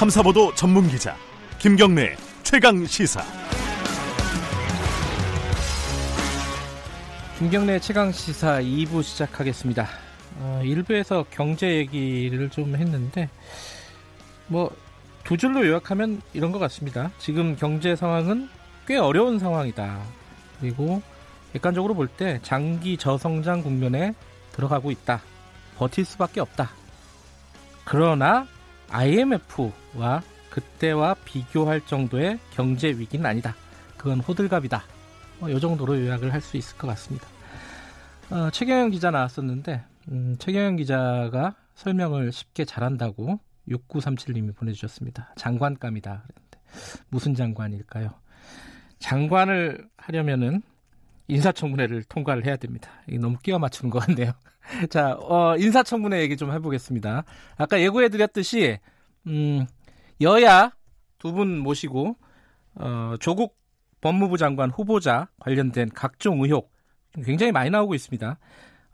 탐사보도 전문 기자 김경래 최강 시사. 김경래 최강 시사 2부 시작하겠습니다. 어, 1부에서 경제 얘기를 좀 했는데 뭐 두 줄로 요약하면 이런 것 같습니다. 지금 경제 상황은 꽤 어려운 상황이다. 그리고 객관적으로 볼 때 장기 저성장 국면에 들어가고 있다. 버틸 수밖에 없다. 그러나 IMF와 그때와 비교할 정도의 경제 위기는 아니다. 그건 호들갑이다. 뭐, 이 정도로 요약을 할 수 있을 것 같습니다. 어, 최경영 기자 나왔었는데, 음, 최경영 기자가 설명을 쉽게 잘한다고 6937님이 보내주셨습니다. 장관감이다. 무슨 장관일까요? 장관을 하려면은 인사청문회를 통과를 해야 됩니다. 너무 끼워 맞추는 것 같네요. 자, 어, 인사청문회 얘기 좀 해보겠습니다. 아까 예고해드렸듯이, 음, 여야 두 분 모시고, 어, 조국 법무부 장관 후보자 관련된 각종 의혹 굉장히 많이 나오고 있습니다.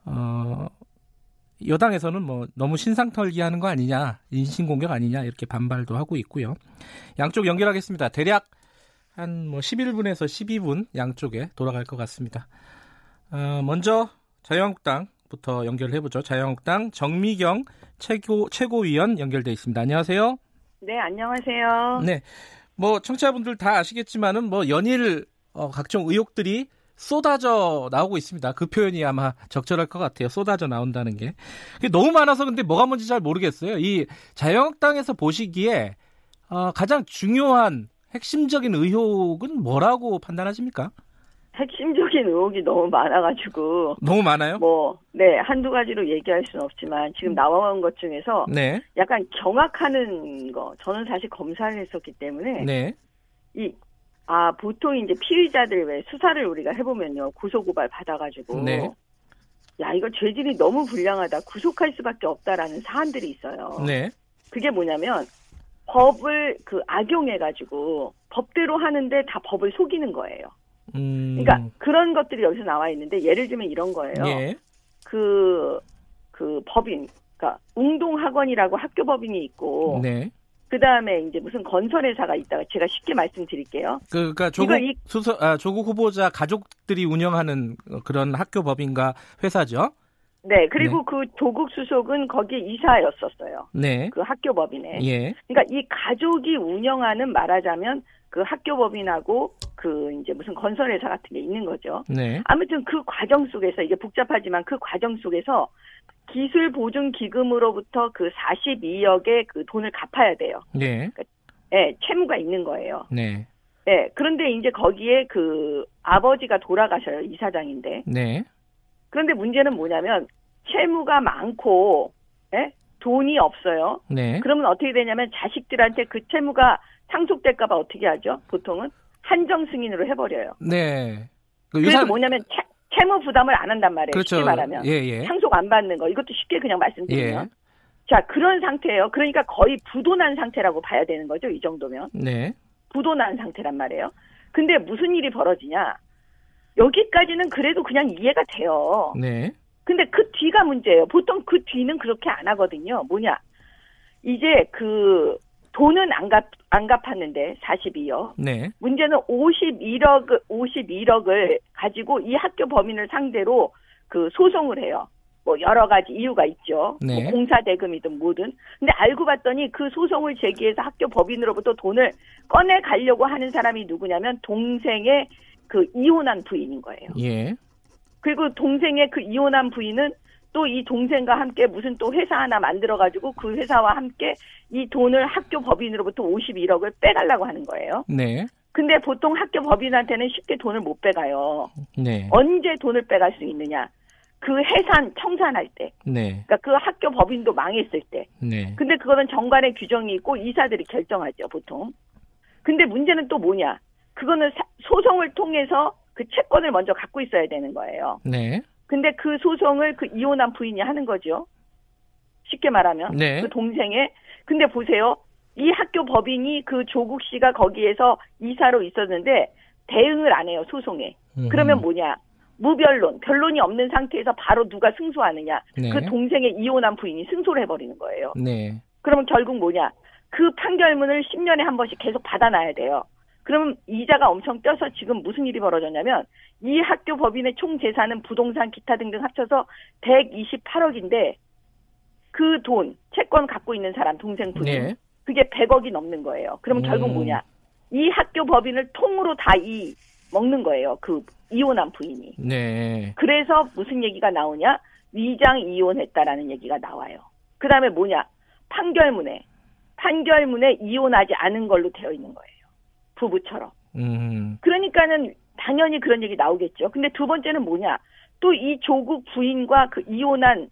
어, 여당에서는 뭐 너무 신상 털기 하는 거 아니냐, 인신 공격 아니냐 이렇게 반발도 하고 있고요. 양쪽 연결하겠습니다. 대략 한 뭐 11분에서 12분 양쪽에 돌아갈 것 같습니다. 어, 먼저 자유한국당부터 연결해 보죠. 자유한국당 정미경 최고 최고위원 연결돼 있습니다. 안녕하세요. 네, 안녕하세요. 네. 뭐 청취자분들 다 아시겠지만은 뭐 연일 어, 각종 의혹들이 쏟아져 나오고 있습니다. 그 표현이 아마 적절할 것 같아요. 쏟아져 나온다는 게. 너무 많아서 근데 뭐가 뭔지 잘 모르겠어요. 이 자유한국당에서 보시기에 어, 가장 중요한 핵심적인 의혹은 뭐라고 판단하십니까? 핵심적인 의혹이 너무 많아가지고. 너무 많아요? 뭐, 네, 한두 가지로 얘기할 수는 없지만, 지금 나와온 것 중에서. 네. 약간 경악하는 거. 저는 사실 검사를 했었기 때문에. 네. 이, 아, 보통 이제 피의자들 왜 수사를 우리가 해보면요. 고소고발 받아가지고. 네. 야, 이거 죄질이 너무 불량하다. 구속할 수밖에 없다라는 사안들이 있어요. 네. 그게 뭐냐면, 법을 그 악용해가지고, 법대로 하는데 다 법을 속이는 거예요. 음. 그러니까 그런 것들이 여기서 나와 있는데 예를 들면 이런 거예요. 예. 그, 그 법인, 그러니까 웅동학원이라고 학교 법인이 있고, 네. 그 다음에 이제 무슨 건설회사가 있다가 제가 쉽게 말씀드릴게요. 그, 그러니까 조국 이- 수서 아, 조국 후보자 가족들이 운영하는 그런 학교 법인과 회사죠. 네, 그리고 그 조국 수석은 거기에 이사였었어요. 네. 그 학교 법인에. 예. 그러니까 이 가족이 운영하는 말하자면 그 학교 법인하고 그 이제 무슨 건설회사 같은 게 있는 거죠. 네. 아무튼 그 과정 속에서 이게 복잡하지만 그 과정 속에서 기술 보증 기금으로부터 그 42억의 그 돈을 갚아야 돼요. 네. 예, 채무가 있는 거예요. 네. 예, 그런데 이제 거기에 그 아버지가 돌아가셔요. 이사장인데. 네. 그런데 문제는 뭐냐면 채무가 많고 예? 돈이 없어요. 네. 그러면 어떻게 되냐면 자식들한테 그 채무가 상속될까 봐 어떻게 하죠? 보통은 한정 승인으로 해버려요. 네. 그 그래서 유산 뭐냐면 채, 채무 부담을 안 한단 말이에요. 그렇죠. 쉽게 말하면. 예, 예. 상속 안 받는 거. 이것도 쉽게 그냥 말씀드리면. 예. 자, 그런 상태예요. 그러니까 거의 부도난 상태라고 봐야 되는 거죠. 이 정도면. 네. 부도난 상태란 말이에요. 근데 무슨 일이 벌어지냐? 여기까지는 그래도 그냥 이해가 돼요. 네. 근데 그 뒤가 문제예요. 보통 그 뒤는 그렇게 안 하거든요. 뭐냐? 이제 그 돈은 안 갚, 안 갚았는데 42억. 네. 문제는 51억, 51억을 가지고 이 학교 범인을 상대로 그 소송을 해요. 뭐 여러 가지 이유가 있죠. 네. 뭐 공사 대금이든 뭐든. 근데 알고 봤더니 그 소송을 제기해서 학교 법인으로부터 돈을 꺼내 가려고 하는 사람이 누구냐면 동생의 그 이혼한 부인인 거예요. 예. 그리고 동생의 그 이혼한 부인은 또 이 동생과 함께 무슨 또 회사 하나 만들어가지고 그 회사와 함께 이 돈을 학교 법인으로부터 51억을 빼가려고 하는 거예요. 네. 근데 보통 학교 법인한테는 쉽게 돈을 못 빼가요. 네. 언제 돈을 빼갈 수 있느냐? 그 해산, 청산할 때. 네. 그러니까 그 학교 법인도 망했을 때. 네. 근데 그거는 정관의 규정이 있고 이사들이 결정하죠, 보통. 근데 문제는 또 뭐냐? 그거는 사- 소송을 통해서 그 채권을 먼저 갖고 있어야 되는 거예요. 네. 근데 그 소송을 그 이혼한 부인이 하는 거죠. 쉽게 말하면. 네. 그 동생의. 근데 보세요. 이 학교 법인이 그 조국 씨가 거기에서 이사로 있었는데 대응을 안 해요, 소송에. 그러면 뭐냐? 무변론, 변론이 없는 상태에서 바로 누가 승소하느냐? 네. 그 동생의 이혼한 부인이 승소를 해버리는 거예요. 네. 그러면 결국 뭐냐? 그 판결문을 10년에 한 번씩 계속 받아놔야 돼요. 그러면 이자가 엄청 뛰어서 지금 무슨 일이 벌어졌냐면 이 학교 법인의 총 재산은 부동산 기타 등등 합쳐서 128억인데 그 돈 채권 갖고 있는 사람 동생 부인 네. 그게 100억이 넘는 거예요. 그러면 음. 결국 뭐냐? 이 학교 법인을 통으로 다 이 먹는 거예요. 그 이혼한 부인이. 네. 그래서 무슨 얘기가 나오냐? 위장 이혼했다라는 얘기가 나와요. 그 다음에 뭐냐? 판결문에, 판결문에 이혼하지 않은 걸로 되어 있는 거예요. 부부처럼. 음. 그러니까는 당연히 그런 얘기 나오겠죠. 근데 두 번째는 뭐냐? 또 이 조국 부인과 그 이혼한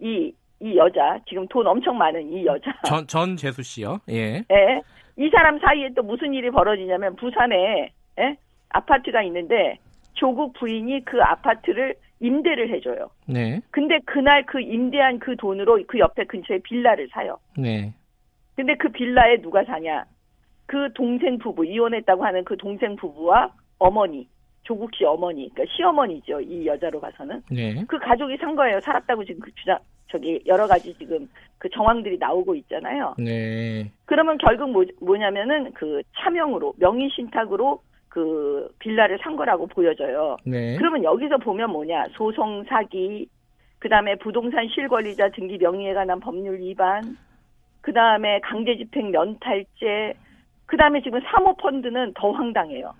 이, 이 여자, 지금 돈 엄청 많은 이 여자. 전, 전 재수 씨요. 예. 예. 이 사람 사이에 또 무슨 일이 벌어지냐면 부산에 예? 아파트가 있는데 조국 부인이 그 아파트를 임대를 해줘요. 네. 근데 그날 그 임대한 그 돈으로 그 옆에 근처에 빌라를 사요. 네. 근데 그 빌라에 누가 사냐? 그 동생 부부, 이혼했다고 하는 그 동생 부부와 어머니, 조국 씨 어머니, 그러니까 시어머니죠. 이 여자로 봐서는. 네. 그 가족이 산 거예요. 살았다고 지금 그 주장, 저기 여러 가지 지금 그 정황들이 나오고 있잖아요. 네. 그러면 결국 뭐, 뭐냐면은 그 차명으로, 명의 신탁으로 그 빌라를 산 거라고 보여져요. 네. 그러면 여기서 보면 뭐냐 소송 사기 그다음에 부동산 실권리자 등기 명의에 관한 법률 위반 그다음에 강제집행 면탈죄 그다음에 지금 사모펀드는 더 황당해요.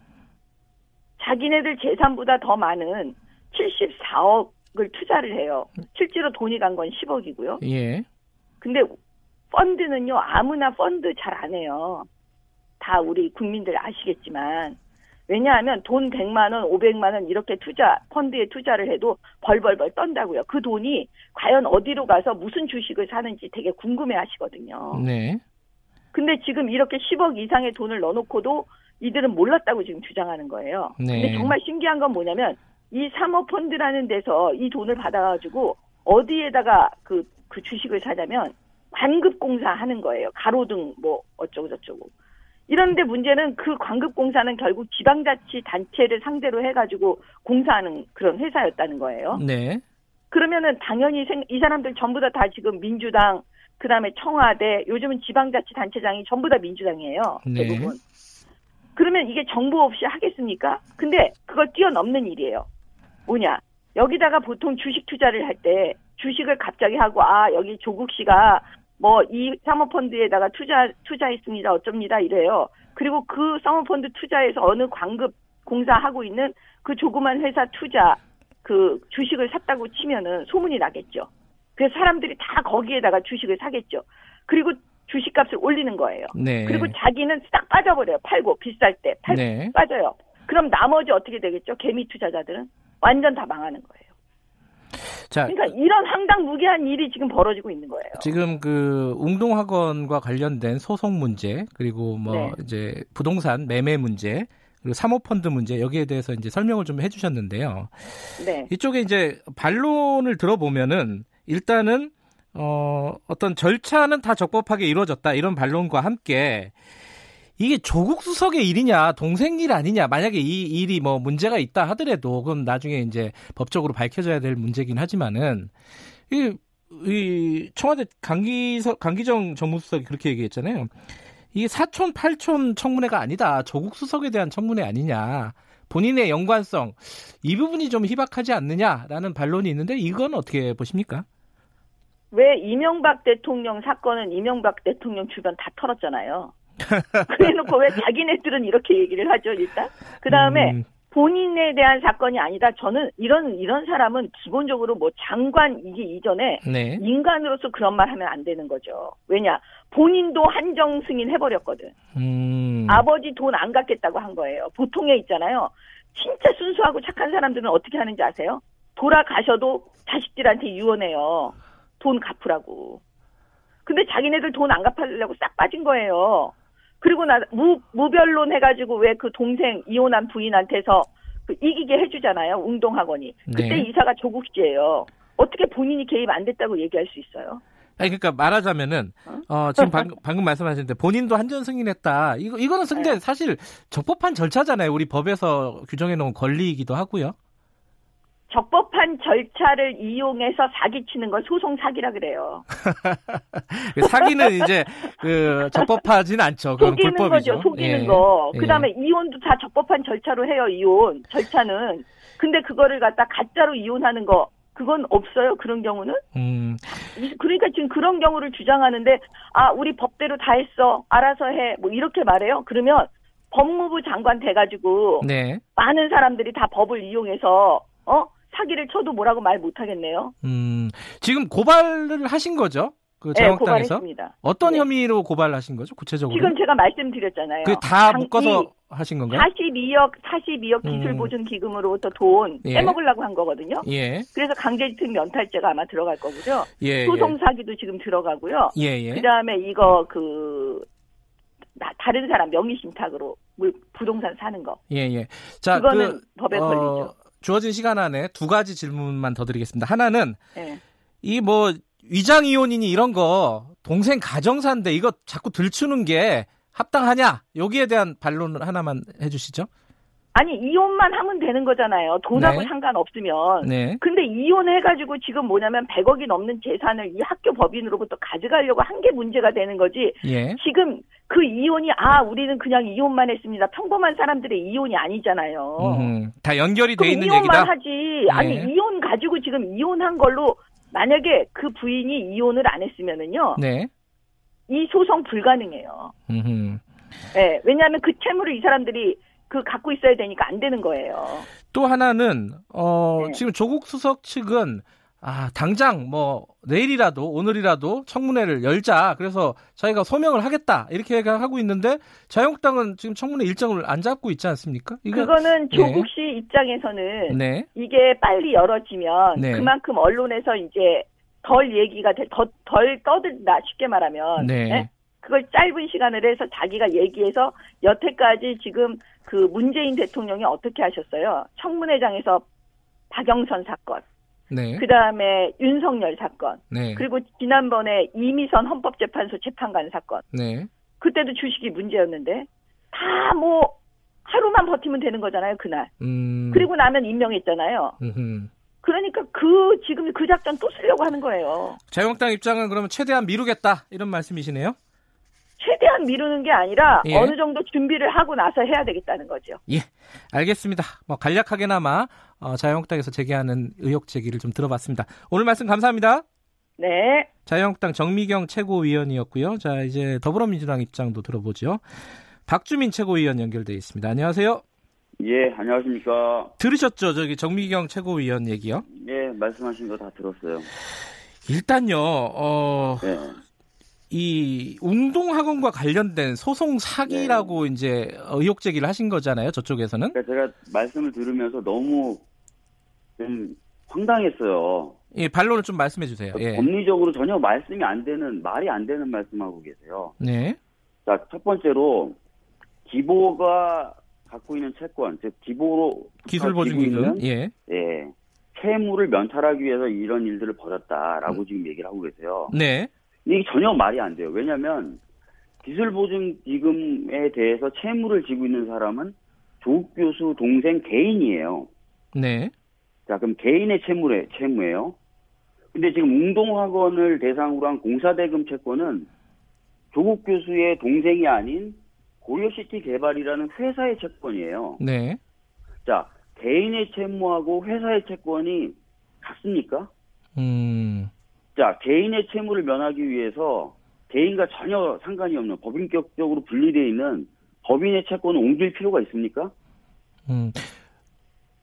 자기네들 재산보다 더 많은 74억을 투자를 해요. 실제로 돈이 간 건 10억이고요. 예. 근데 펀드는요 아무나 펀드 잘 안 해요. 다 우리 국민들 아시겠지만 왜냐하면 돈 100만 원, 500만 원 이렇게 투자 펀드에 투자를 해도 벌벌벌 떤다고요. 그 돈이 과연 어디로 가서 무슨 주식을 사는지 되게 궁금해 하시거든요. 네. 근데 지금 이렇게 10억 이상의 돈을 넣어놓고도 이들은 몰랐다고 지금 주장하는 거예요. 네. 근데 정말 신기한 건 뭐냐면 이 사모펀드라는 데서 이 돈을 받아가지고 어디에다가 그, 그 주식을 사냐면 관급공사 하는 거예요. 가로등 뭐 어쩌고 저쩌고. 이런데 문제는 그 관급공사는 결국 지방자치 단체를 상대로 해가지고 공사하는 그런 회사였다는 거예요. 네. 그러면은 당연히 생- 이 사람들 전부 다 다 지금 민주당, 그 다음에 청와대, 요즘은 지방자치단체장이 전부 다 민주당이에요. 네. 대부분. 그러면 이게 정보 없이 하겠습니까? 근데 그걸 뛰어넘는 일이에요. 뭐냐? 여기다가 보통 주식 투자를 할 때 주식을 갑자기 하고 아 여기 조국 씨가 뭐 이 사모펀드에다가 투자 투자했습니다 어쩝니다 이래요. 그리고 그 사모펀드 투자에서 어느 광급 공사하고 있는 그 조그만 회사 투자 그 주식을 샀다고 치면은 소문이 나겠죠. 그래서 사람들이 다 거기에다가 주식을 사겠죠. 그리고 주식값을 올리는 거예요. 네. 그리고 자기는 싹 빠져버려요. 팔고 비쌀 때 팔, 네. 빠져요. 그럼 나머지 어떻게 되겠죠? 개미 투자자들은 완전 다 망하는 거예요. 자, 그러니까 이런 황당무계한 일이 지금 벌어지고 있는 거예요. 지금 그 웅동학원과 관련된 소송 문제 그리고 뭐 네. 이제 부동산 매매 문제 그리고 사모펀드 문제 여기에 대해서 이제 설명을 좀 해주셨는데요. 네, 이쪽에 이제 반론을 들어보면은 일단은 어 어떤 절차는 다 적법하게 이루어졌다. 이런 반론과 함께 이게 조국 수석의 일이냐 동생 일 아니냐. 만약에 이 일이 뭐 문제가 있다 하더라도 그건 나중에 이제 법적으로 밝혀져야 될 문제긴 하지만은 이, 이 청와대 강기석 강기정 정무수석이 그렇게 얘기했잖아요. 이게 사촌 팔촌 청문회가 아니다. 조국 수석에 대한 청문회 아니냐. 본인의 연관성. 이 부분이 좀 희박하지 않느냐라는 반론이 있는데 이건 어떻게 보십니까? 왜 이명박 대통령 사건은 이명박 대통령 주변 다 털었잖아요. 그래놓고 왜 자기네들은 이렇게 얘기를 하죠 일단. 그 다음에 음, 본인에 대한 사건이 아니다. 저는 이런 이런 사람은 기본적으로 뭐 장관이기 이전에 네. 인간으로서 그런 말 하면 안 되는 거죠. 왜냐 본인도 한정 승인 해버렸거든. 음, 아버지 돈 안 갚겠다고 한 거예요. 보통에 있잖아요. 진짜 순수하고 착한 사람들은 어떻게 하는지 아세요? 돌아가셔도 자식들한테 유언해요. 돈 갚으라고. 근데 자기네들 돈 안 갚으려고 싹 빠진 거예요. 그리고 나 무, 무변론 해가지고 왜 그 동생 이혼한 부인한테서 그 이기게 해주잖아요. 웅동학원이. 그때 네. 이사가 조국 씨예요. 어떻게 본인이 개입 안 됐다고 얘기할 수 있어요? 아니 그러니까 말하자면은 어, 지금 방금, 방금 말씀하셨는데 본인도 한전 승인했다. 이거 이거는 근데 네. 사실 적법한 절차잖아요. 우리 법에서 규정해 놓은 권리이기도 하고요. 적법한 절차를 이용해서 사기치는 걸 소송 사기라 그래요. 사기는 이제 그 적법하진 않죠. 그건 속이는 불법이죠. 거죠. 속이는 예. 거. 예. 그다음에 이혼도 다 적법한 절차로 해요. 이혼 절차는. 근데 그거를 갖다 가짜로 이혼하는 거 그건 없어요. 그런 경우는. 음, 그러니까 지금 그런 경우를 주장하는데 아 우리 법대로 다 했어. 알아서 해. 뭐 이렇게 말해요. 그러면 법무부 장관 돼가지고 네. 많은 사람들이 다 법을 이용해서 어 사기를 쳐도 뭐라고 말 못하겠네요. 음, 지금 고발을 하신 거죠? 그 네, 자유한국당에서 고발했습니다. 어떤 네. 혐의로 고발하신 거죠? 구체적으로? 지금 제가 말씀드렸잖아요. 그다 당- 묶어서 이 하신 건가요? 42억 42억 음. 기술 보증 기금으로부터 돈 예. 빼먹으려고 한 거거든요. 예, 그래서 강제징용 면탈죄가 아마 들어갈 거고요. 예, 소송 사기도 지금 들어가고요. 예, 예. 그다음에 이거 그 나- 다른 사람 명의 신탁으로 물- 부동산 사는 거. 예, 예. 자, 그거는 그, 법에 어, 걸리죠. 주어진 시간 안에 두 가지 질문만 더 드리겠습니다. 하나는 예. 이뭐 위장 이혼이니 이런 거 동생 가정사인데 이거 자꾸 들추는 게 합당하냐? 여기에 대한 반론 하나만 해주시죠. 아니 이혼만 하면 되는 거잖아요. 돈하고 네. 상관없으면. 네. 근데 이혼해가지고 지금 뭐냐면 100억이 넘는 재산을 이 학교 법인으로부터 가져가려고 한 게 문제가 되는 거지. 예. 지금 그 이혼이 아 우리는 그냥 이혼만 했습니다. 평범한 사람들의 이혼이 아니잖아요. 음, 다 연결이 돼 있는 이혼만 얘기다. 하지. 아니 예. 이혼 가지고 지금 이혼한 걸로 만약에 그 부인이 이혼을 안 했으면은요 네. 이 소송 불가능해요. 음흠. 예, 왜냐하면 그 채무를 이 사람들이 그 갖고 있어야 되니까 안 되는 거예요. 또 하나는 어 네. 지금 조국 수석 측은 아 당장 뭐 내일이라도 오늘이라도 청문회를 열자 그래서 저희가 소명을 하겠다 이렇게 하고 있는데 자유한국당은 지금 청문회 일정을 안 잡고 있지 않습니까? 이거 그거는 예. 조국 씨 입장에서는 네 이게 빨리 열어지면 네. 그만큼 언론에서 이제 덜 얘기가 돼, 더, 덜 떠든다 쉽게 말하면 네. 예? 그걸 짧은 시간을 해서 자기가 얘기해서 여태까지 지금 그 문재인 대통령이 어떻게 하셨어요? 청문회장에서 박영선 사건, 네 그 다음에 윤석열 사건, 네 그리고 지난번에 이미선 헌법재판소 재판관 사건, 네 그때도 주식이 문제였는데 다 뭐 하루만 버티면 되는 거잖아요 그날. 음 그리고 나면 임명했잖아요. 음흠. 그러니까 그 지금 그 작전 또 쓰려고 하는 거예요. 자유한국당 입장은 그러면 최대한 미루겠다 이런 말씀이시네요. 최대한 미루는 게 아니라 예. 어느 정도 준비를 하고 나서 해야 되겠다는 거죠. 예, 알겠습니다. 뭐 간략하게나마 어, 자유한국당에서 제기하는 의혹 제기를 좀 들어봤습니다. 오늘 말씀 감사합니다. 네. 자유한국당 정미경 최고위원이었고요. 자 이제 더불어민주당 입장도 들어보죠. 박주민 최고위원 연결돼 있습니다. 안녕하세요. 예, 안녕하십니까. 들으셨죠? 저기 정미경 최고위원 얘기요. 예, 말씀하신 거 다 들었어요. 일단요, 어, 예, 이 운동학원과 관련된 소송 사기라고 이제 의혹 제기를 하신 거잖아요. 저쪽에서는. 그러니까 제가 말씀을 들으면서 너무 좀 황당했어요. 예, 반론을 좀 말씀해 주세요. 예. 법리적으로 전혀 말씀이 안 되는, 말이 안 되는 말씀하고 계세요. 네. 자, 첫 번째로, 기보가 갖고 있는 채권, 즉, 기보로. 기술 보증기금. 있는, 예. 예. 채무를 면탈하기 위해서 이런 일들을 벌였다라고 지금 얘기를 하고 계세요. 네. 이게 전혀 말이 안 돼요. 왜냐하면 기술보증기금에 대해서 채무를 지고 있는 사람은 조국 교수 동생 개인이에요. 네. 자, 그럼 개인의 채무래, 채무예요. 근데 지금 웅동학원을 대상으로 한 공사대금 채권은 조국 교수의 동생이 아닌 고려시티 개발이라는 회사의 채권이에요. 네. 자, 개인의 채무하고 회사의 채권이 같습니까? 음. 자, 개인의 채무를 면하기 위해서 개인과 전혀 상관이 없는 법인격적으로 분리되어 있는 법인의 채권을 옮길 필요가 있습니까? 음. 자,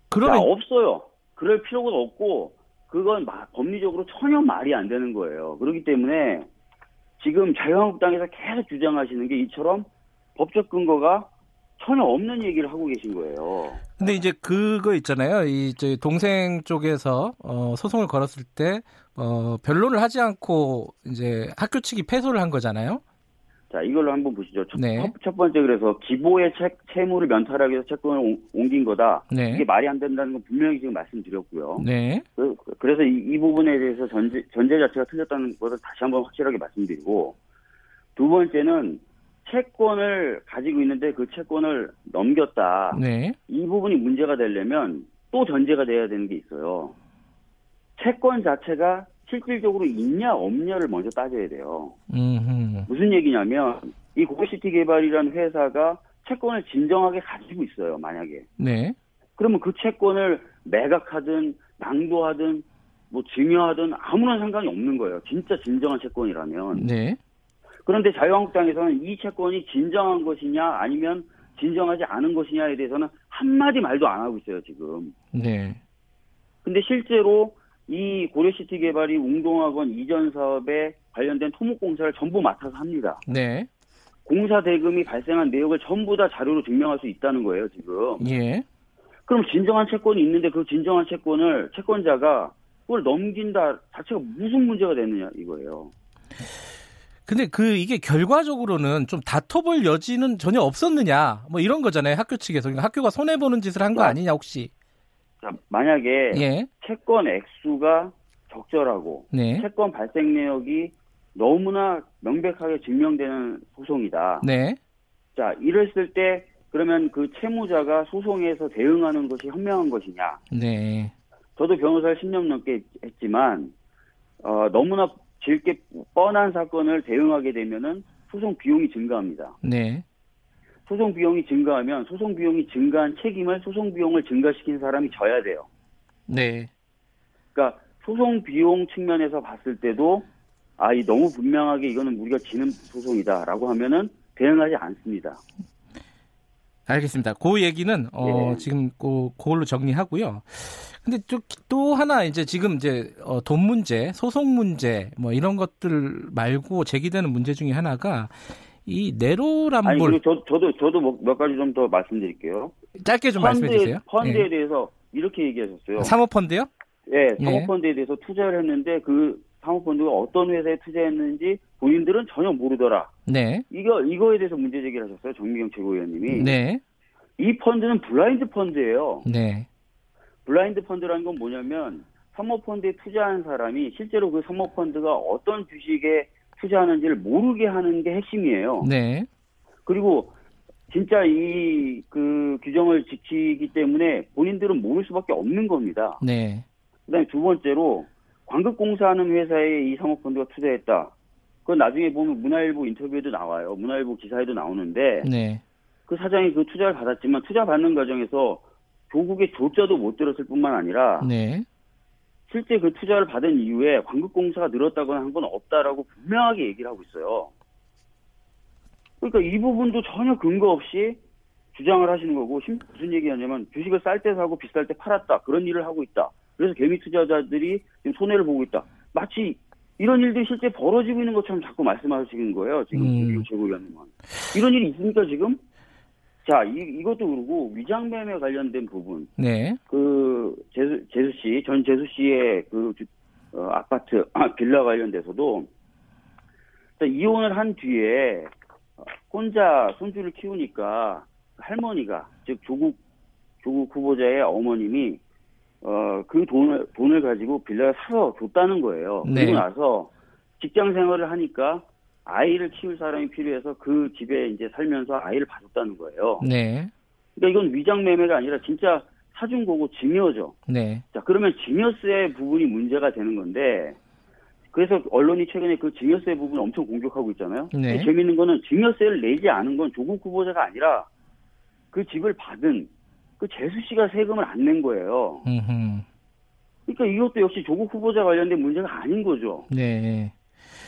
그러면 없어요. 그럴 필요가 없고 그건 마- 법리적으로 전혀 말이 안 되는 거예요. 그렇기 때문에 지금 자유한국당에서 계속 주장하시는 게 이처럼 법적 근거가 전혀 없는 얘기를 하고 계신 거예요. 근데 이제 그거 있잖아요. 이 저희 동생 쪽에서 어, 소송을 걸었을 때 어, 변론을 하지 않고 이제 학교 측이 패소를 한 거잖아요. 자, 이걸로 한번 보시죠. 첫, 네. 첫- 첫 번째 그래서 기보의 채, 채무를 면탈하기 위해서 채권을 옮- 옮긴 거다. 네. 이게 말이 안 된다는 건 분명히 지금 말씀드렸고요. 네. 그- 그래서 이, 이 부분에 대해서 전제, 전제 자체가 틀렸다는 것을 다시 한번 확실하게 말씀드리고 두 번째는 채권을 가지고 있는데 그 채권을 넘겼다. 네. 이 부분이 문제가 되려면 또 전제가 돼야 되는 게 있어요. 채권 자체가 실질적으로 있냐 없냐를 먼저 따져야 돼요. 음흠. 무슨 얘기냐면 이 고시티 개발이라는 회사가 채권을 진정하게 가지고 있어요. 만약에 네. 그러면 그 채권을 매각하든 낭도하든 뭐 증여하든 아무런 상관이 없는 거예요. 진짜 진정한 채권이라면. 네. 그런데 자유한국당에서는 이 채권이 진정한 것이냐 아니면 진정하지 않은 것이냐에 대해서는 한마디 말도 안 하고 있어요, 지금. 네. 근데 실제로 이 고려시티 개발이 웅동학원 이전 사업에 관련된 토목공사를 전부 맡아서 합니다. 네. 공사 대금이 발생한 내역을 전부 다 자료로 증명할 수 있다는 거예요, 지금. 예. 그럼 진정한 채권이 있는데 그 진정한 채권을 채권자가 그걸 넘긴다 자체가 무슨 문제가 되느냐 이거예요. 근데 그 이게 결과적으로는 좀 다퉈볼 여지는 전혀 없었느냐 뭐 이런 거잖아요 학교 측에서 그러니까 학교가 손해 보는 짓을 한 거 아니냐 혹시 자, 만약에 예 채권 액수가 적절하고 네. 채권 발생 내역이 너무나 명백하게 증명되는 소송이다. 네. 자, 이랬을 때 그러면 그 채무자가 소송에서 대응하는 것이 현명한 것이냐? 네. 저도 변호사를 10년 넘게 했지만 어, 너무나 질게 뻔한 사건을 대응하게 되면은 소송 비용이 증가합니다. 네. 소송 비용이 증가하면 소송 비용이 증가한 책임을 소송 비용을 증가시킨 사람이 져야 돼요. 네. 그러니까 소송 비용 측면에서 봤을 때도 아, 이 너무 분명하게 이거는 우리가 지는 소송이다라고 하면은 대응하지 않습니다. 알겠습니다. 그 얘기는 어 예. 지금 그 그걸로 정리하고요. 근데 또, 또 하나 이제 지금 이제 어, 돈 문제, 소송 문제 뭐 이런 것들 말고 제기되는 문제 중에 하나가 이 아니 내로남불 그리고 저, 저도 저도 뭐- 몇 가지 좀 더 말씀드릴게요. 짧게 좀 말씀해 주세요. 펀드에 대해서 이렇게 얘기하셨어요. 예. 사모펀드요? 예, 예. 사모펀드에 대해서 투자를 했는데 그 사모펀드가 어떤 회사에 투자했는지 본인들은 전혀 모르더라. 네. 이거 이거에 대해서 문제 제기를 하셨어요. 정미경 최고위원님이. 네. 이 펀드는 블라인드 펀드예요. 네. 블라인드 펀드라는 건 뭐냐면 사모펀드에 투자한 사람이 실제로 그 사모펀드가 어떤 주식에 투자하는지를 모르게 하는 게 핵심이에요. 네. 그리고 진짜 이 그 규정을 지키기 때문에 본인들은 모를 수밖에 없는 겁니다. 네. 그다음에 두 번째로 광급공사하는 회사에 이 사모펀드가 투자했다. 그건 나중에 보면 문화일보 인터뷰에도 나와요. 문화일보 기사에도 나오는데 네. 그 사장이 그 투자를 받았지만 투자 받는 과정에서 조국의 조자도 못 들었을 뿐만 아니라 네. 실제 그 투자를 받은 이후에 광급공사가 늘었다거나 한 건 없다라고 분명하게 얘기를 하고 있어요. 그러니까 이 부분도 전혀 근거 없이 주장을 하시는 거고 심- 무슨 얘기하냐면 주식을 쌀 때 사고 비쌀 때 팔았다 그런 일을 하고 있다. 그래서 개미 투자자들이 지금 손해를 보고 있다. 마치 이런 일들이 실제 벌어지고 있는 것처럼 자꾸 말씀하시는 거예요. 지금 음. 최고위원님은 이런 일이 있습니까 지금? 자 이, 이것도 그러고 위장매매 관련된 부분 네. 그 재수, 재수 씨, 전 재수 씨의 그 주- 어, 아파트 아, 빌라 관련돼서도 자, 이혼을 한 뒤에 어, 혼자 손주를 키우니까 할머니가 즉 조국 조국 후보자의 어머님이 어, 그 돈을 돈을 가지고 빌라를 사서 줬다는 거예요. 네. 그리고 나서 직장 생활을 하니까 아이를 키울 사람이 필요해서 그 집에 이제 살면서 아이를 봐줬다는 거예요. 네. 그러니까 이건 위장 매매가 아니라 진짜 사준 거고 증여죠. 네. 자, 그러면 증여세 부분이 문제가 되는 건데, 그래서 언론이 최근에 그 증여세 부분을 엄청 공격하고 있잖아요. 네. 재밌는 거는 증여세를 내지 않은 건 조국 후보자가 아니라 그 집을 받은 그 재수 씨가 세금을 안 낸 거예요. 음흠. 그러니까 이것도 역시 조국 후보자 관련된 문제가 아닌 거죠. 네.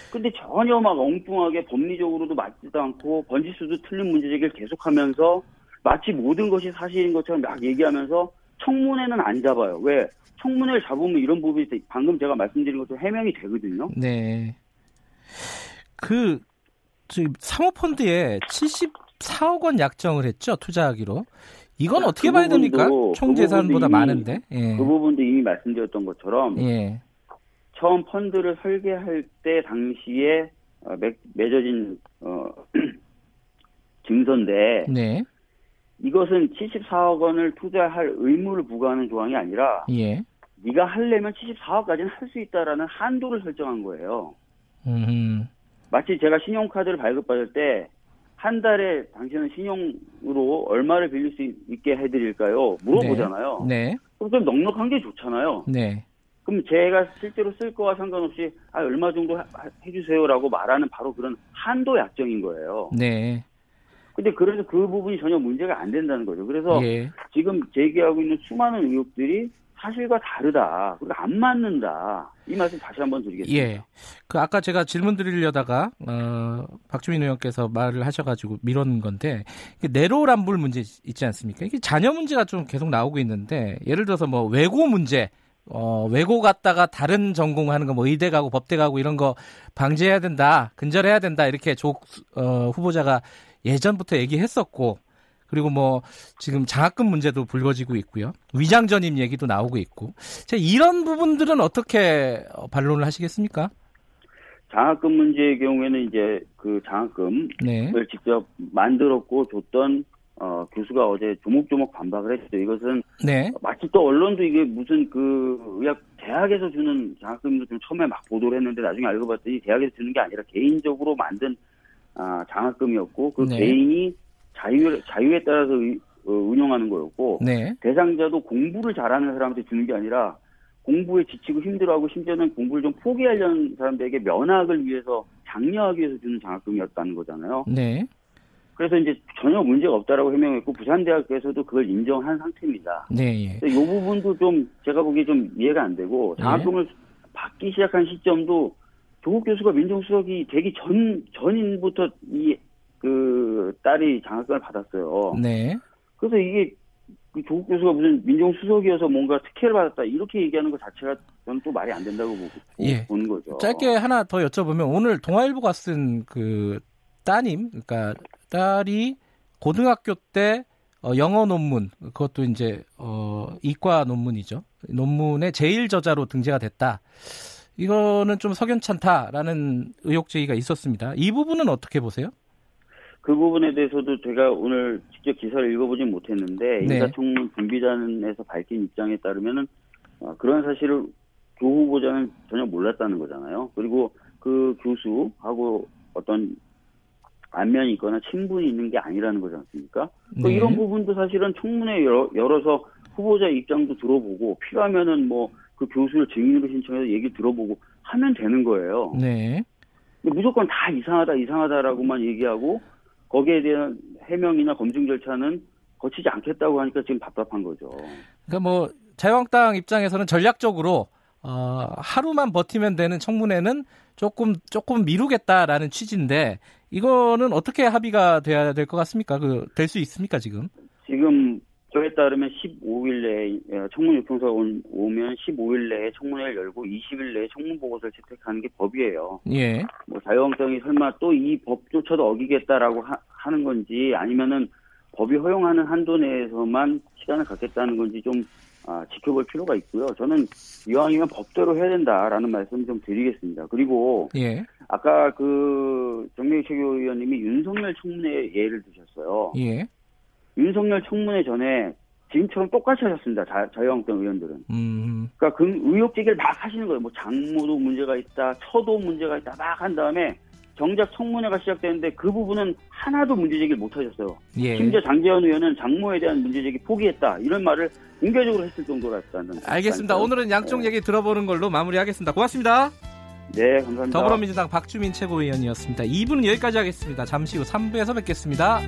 근데 전혀 막 엉뚱하게 법리적으로도 맞지도 않고 번지수도 틀린 문제 제기를 계속하면서 마치 모든 것이 사실인 것처럼 막 얘기하면서 청문회는 안 잡아요. 왜? 청문회를 잡으면 이런 부분이 돼- 방금 제가 말씀드린 것처럼 해명이 되거든요. 네. 그, 지금 사모펀드에 74억 원 약정을 했죠, 투자하기로. 이건 그 어떻게 봐야 됩니까? 부분도- 총그 재산보다 이미- 많은데. 예. 그 부분도 이미 말씀드렸던 것처럼 예. 처음 펀드를 설계할 때 당시에 어, 맺, 맺어진 어, 증서인데 네. 이것은 74억 원을 투자할 의무를 부과하는 조항이 아니라 예. 네가 하려면 74억까지는 할 수 있다라는 한도를 설정한 거예요. 음. 마치 제가 신용카드를 발급받을 때 한 달에 당신은 신용으로 얼마를 빌릴 수 있게 해드릴까요? 물어보잖아요. 네. 그럼 좀 넉넉한 게 좋잖아요. 네. 그럼 제가 실제로 쓸 거와 상관없이 아, 얼마 정도 하- 해주세요라고 말하는 바로 그런 한도 약정인 거예요. 네. 근데 그래서 그 부분이 전혀 문제가 안 된다는 거죠. 그래서 예. 지금 제기하고 있는 수많은 의혹들이 사실과 다르다. 그리고 안 맞는다. 이 말씀 다시 한번 드리겠습니다. 예. 그 아까 제가 질문 드리려다가 어, 박주민 의원께서 말을 하셔가지고 미뤘는 건데 이게 내로남불 문제 있지 않습니까? 이게 자녀 문제가 좀 계속 나오고 있는데 예를 들어서 뭐 외고 문제. 어, 외고 갔다가 다른 전공하는 거, 뭐 의대 가고 법대 가고 이런 거 방지해야 된다, 근절해야 된다, 이렇게 조, 어, 후보자가 예전부터 얘기했었고, 그리고 뭐 지금 장학금 문제도 불거지고 있고요. 위장 전입 얘기도 나오고 있고. 자, 이런 부분들은 어떻게 어, 반론을 하시겠습니까? 장학금 문제의 경우에는 이제 그 장학금을 네. 직접 만들었고 줬던 어, 교수가 어제 조목조목 반박을 했죠. 이것은 네. 마치 또 언론도 이게 무슨 그 의학 대학에서 주는 장학금도 좀 처음에 막 보도를 했는데 나중에 알고 봤더니 대학에서 주는 게 아니라 개인적으로 만든 아, 장학금이었고 그 네. 개인이 자유 자유에 따라서 의- 어, 운영하는 거였고 네. 대상자도 공부를 잘하는 사람한테 주는 게 아니라 공부에 지치고 힘들어하고 심지어는 공부를 좀 포기하려는 사람들에게 면학을 위해서 장려하기 위해서 주는 장학금이었다는 거잖아요. 네. 그래서 이제 전혀 문제가 없다라고 해명했고 부산대학에서도 그걸 인정한 상태입니다. 네. 예. 이 부분도 좀 제가 보기에 좀 이해가 안 되고 장학금을 받기 시작한 시점도 조국 교수가 민정수석이 되기 전 전인부터 이 그 딸이 장학금을 받았어요. 네. 그래서 이게 그 조국 교수가 무슨 민정수석이어서 뭔가 특혜를 받았다 이렇게 얘기하는 것 자체가 저는 또 말이 안 된다고 보고 예. 보는 거죠. 짧게 하나 더 여쭤보면 오늘 동아일보가 쓴 그 따님, 그러니까 딸이 고등학교 때 어, 영어 논문, 그것도 이제 어, 이과 논문이죠. 논문의 제일 저자로 등재가 됐다. 이거는 좀 석연찮다라는 의혹 제기가 있었습니다. 이 부분은 어떻게 보세요? 그 부분에 대해서도 제가 오늘 직접 기사를 읽어보진 못했는데 네. 인사청문 준비단에서 밝힌 입장에 따르면은 어, 그런 사실을 조 후보자는 전혀 몰랐다는 거잖아요. 그리고 그 교수하고 어떤 안면이 있거나 친분이 있는 게 아니라는 거지 않습니까? 그 네. 이런 부분도 사실은 청문회 열어, 열어서 후보자 입장도 들어보고 필요하면은 뭐 그 교수를 증인으로 신청해서 얘기 들어보고 하면 되는 거예요. 네. 무조건 다 이상하다 이상하다라고만 얘기하고 거기에 대한 해명이나 검증 절차는 거치지 않겠다고 하니까 지금 답답한 거죠. 그러니까 뭐 자유한국당 입장에서는 전략적으로 어, 하루만 버티면 되는 청문회는 조금 조금 미루겠다라는 취지인데 이거는 어떻게 합의가 돼야 될 것 같습니까? 그 될 수 있습니까 지금? 지금 저에 따르면 15일 내에 예, 청문 요청서가 온- 오면 15일 내에 청문회를 열고 20일 내에 청문 보고서를 채택하는 게 법이에요. 예. 뭐 자유한국당이 설마 또 이 법조차도 어기겠다라고 하, 는 건지 아니면은 법이 허용하는 한도 내에서만 시간을 갖겠다는 건지 좀 아, 지켜볼 필요가 있고요. 저는 이왕이면 법대로 해야 된다라는 말씀 좀 드리겠습니다. 그리고 예. 아까 그 정명희 최고위원님이 윤석열 청문회 예를 드셨어요. 예. 윤석열 청문회 전에 지금처럼 똑같이 하셨습니다. 자, 자유한국당 의원들은. 음. 그러니까 그 의혹 제기를 막 하시는 거예요. 뭐 장모도 문제가 있다, 처도 문제가 있다 막 한 다음에 정작 청문회가 시작되는데 그 부분은 하나도 문제 제기를 못 하셨어요. 예. 심지어 장재현 의원은 장모에 대한 문제 제기 포기했다 이런 말을 공개적으로 했을 정도였다는. 알겠습니다. 오늘은 양쪽 얘기 들어보는 걸로 마무리하겠습니다. 고맙습니다. 네, 감사합니다. 더불어민주당 박주민 최고위원이었습니다. 2부는 여기까지 하겠습니다. 잠시 후 3부에서 뵙겠습니다.